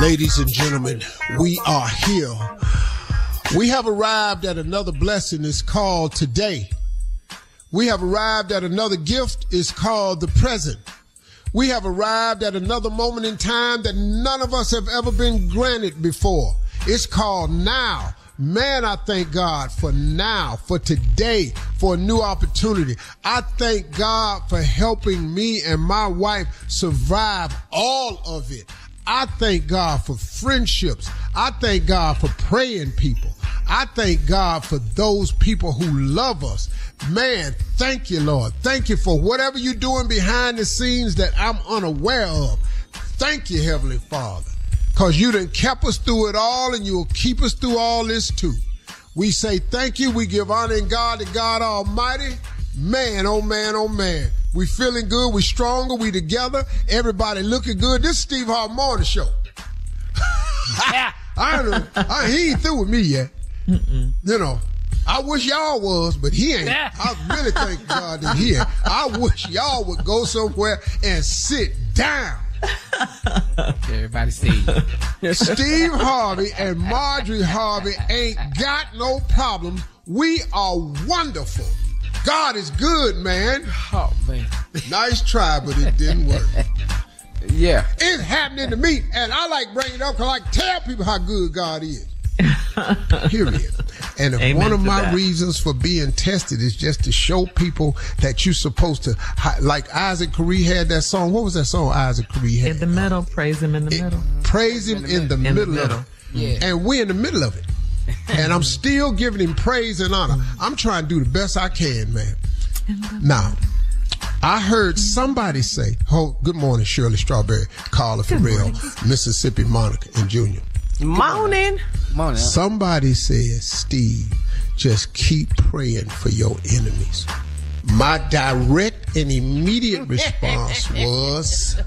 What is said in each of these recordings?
Ladies and gentlemen, we are here. We have arrived at another blessing. It's called today. We have arrived at another gift. It's called the present. We have arrived at another moment in time that none of us have ever been granted before. It's called now. Man, I thank God for now, for today, for a new opportunity. I thank God for helping me and my wife survive all of it. I thank God for friendships. I thank God for praying people. I thank God for those people who love us. Man, thank you, Lord. Thank you for whatever you're doing behind the scenes that I'm unaware of. Thank you, Heavenly Father, because you done kept us through it all and you'll keep us through all this too. We say thank you. We give honor and God to God Almighty. Man, oh man, oh man. We feeling good. We stronger. We together. Everybody looking good. This is Steve Harvey Morning Show. I don't know. I, he ain't through with me yet. Mm-mm. You know, I wish y'all was, but he ain't. I really thank God that he ain't. I wish y'all would go somewhere and sit down. Everybody see. Steve Harvey and Marjorie Harvey ain't got no problem. We are wonderful. God is good, man. Oh man. Nice try, but it didn't work. yeah. It's happening to me, and I like bringing it up because I like tell people how good God is. Period. And if one of my that. reasons for being tested is just to show people that you're supposed to, like Isaac Carree had that song. What was that song Isaac Carree had? In the middle, praise him in the middle. Praise him in the, in middle, the middle, of it. Yeah. And we're in the middle of it. and I'm still giving him praise and honor. I'm trying to do the best I can, man. Now, I heard somebody say, "Oh, good morning, Shirley Strawberry, Carla Ferrell, Mississippi Monica, and Junior." Morning. Morning. Somebody said, Steve, just keep praying for your enemies. My direct and immediate response was,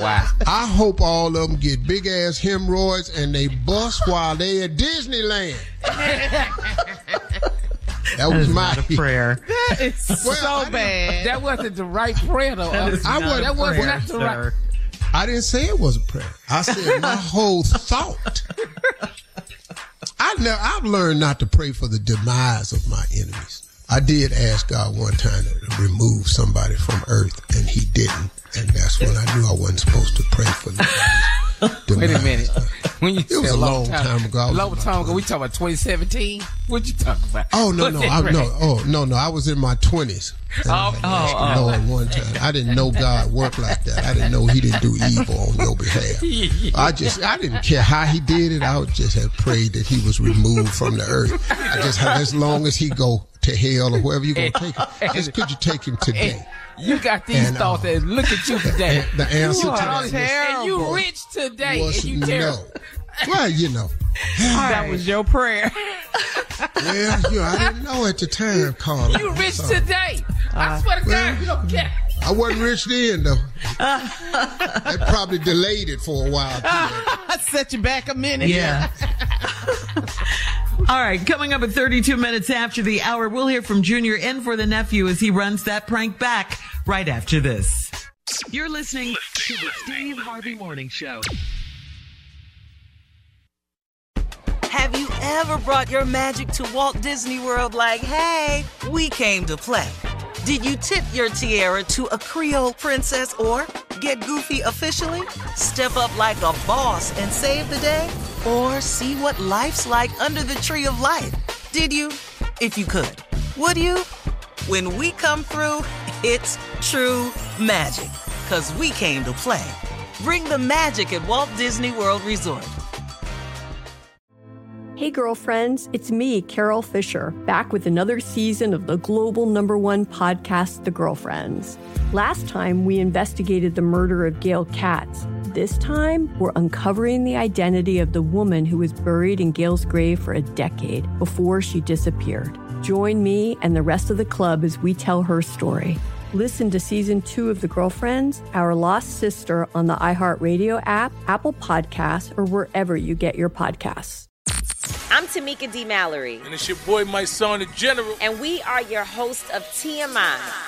Wow. I hope all of them get big ass hemorrhoids and they bust while they at Disneyland. That was my prayer. That is well, so bad. That wasn't the right prayer, though. That, is I not that was prayer, not the sir. right. I didn't say it was a prayer. I said my whole thought. I never, I've learned not to pray for the demise of my enemies. I did ask God one time to remove somebody from earth, and He didn't. And that's when I knew I wasn't supposed to pray for them. Wait a minute. When you it was a long time, time ago. Long time ago. We talking about 2017. What you talking about? Oh no, no, I, no, oh no, no. I was in my 20s. Oh, oh, oh. Lord, one time I didn't know God worked like that. I didn't know He didn't do evil on your behalf. I just, I didn't care how He did it. I just had prayed that He was removed from the earth. I just, as long as He go to hell or wherever you're gonna take him, just could you take him today? You got these and, thoughts uh, look at you today. The answer you to that was, and you rich today, and you terrible. No. Well, you know. that was your prayer. well, you know, I didn't know at the time, Carla. You rich so. today. I uh, swear to well, God, you don't care. I wasn't rich then, though. that probably delayed it for a while. I set you back a minute. Yeah. All right, coming up at 32 minutes after the hour, we'll hear from Junior in for the nephew as he runs that prank back right after this. You're listening to the Steve Harvey Morning Show. Have you ever brought your magic to Walt Disney World like, hey, we came to play? Did you tip your tiara to a Creole princess or get goofy officially? Step up like a boss and save the day? Or see what life's like under the tree of life? Did you? If you could. Would you? When we come through, it's true magic. Cause we came to play. Bring the magic at Walt Disney World Resort. Hey, girlfriends, it's me, Carol Fisher, back with another season of the global number one podcast, The Girlfriends. Last time, we investigated the murder of Gail Katz. This time, we're uncovering the identity of the woman who was buried in Gail's grave for a decade before she disappeared. Join me and the rest of the club as we tell her story. Listen to season two of The Girlfriends, Our Lost Sister on the iHeartRadio app, Apple Podcasts, or wherever you get your podcasts. I'm Tamika D. Mallory. And it's your boy, Mysonne, the General. And we are your hosts of TMI.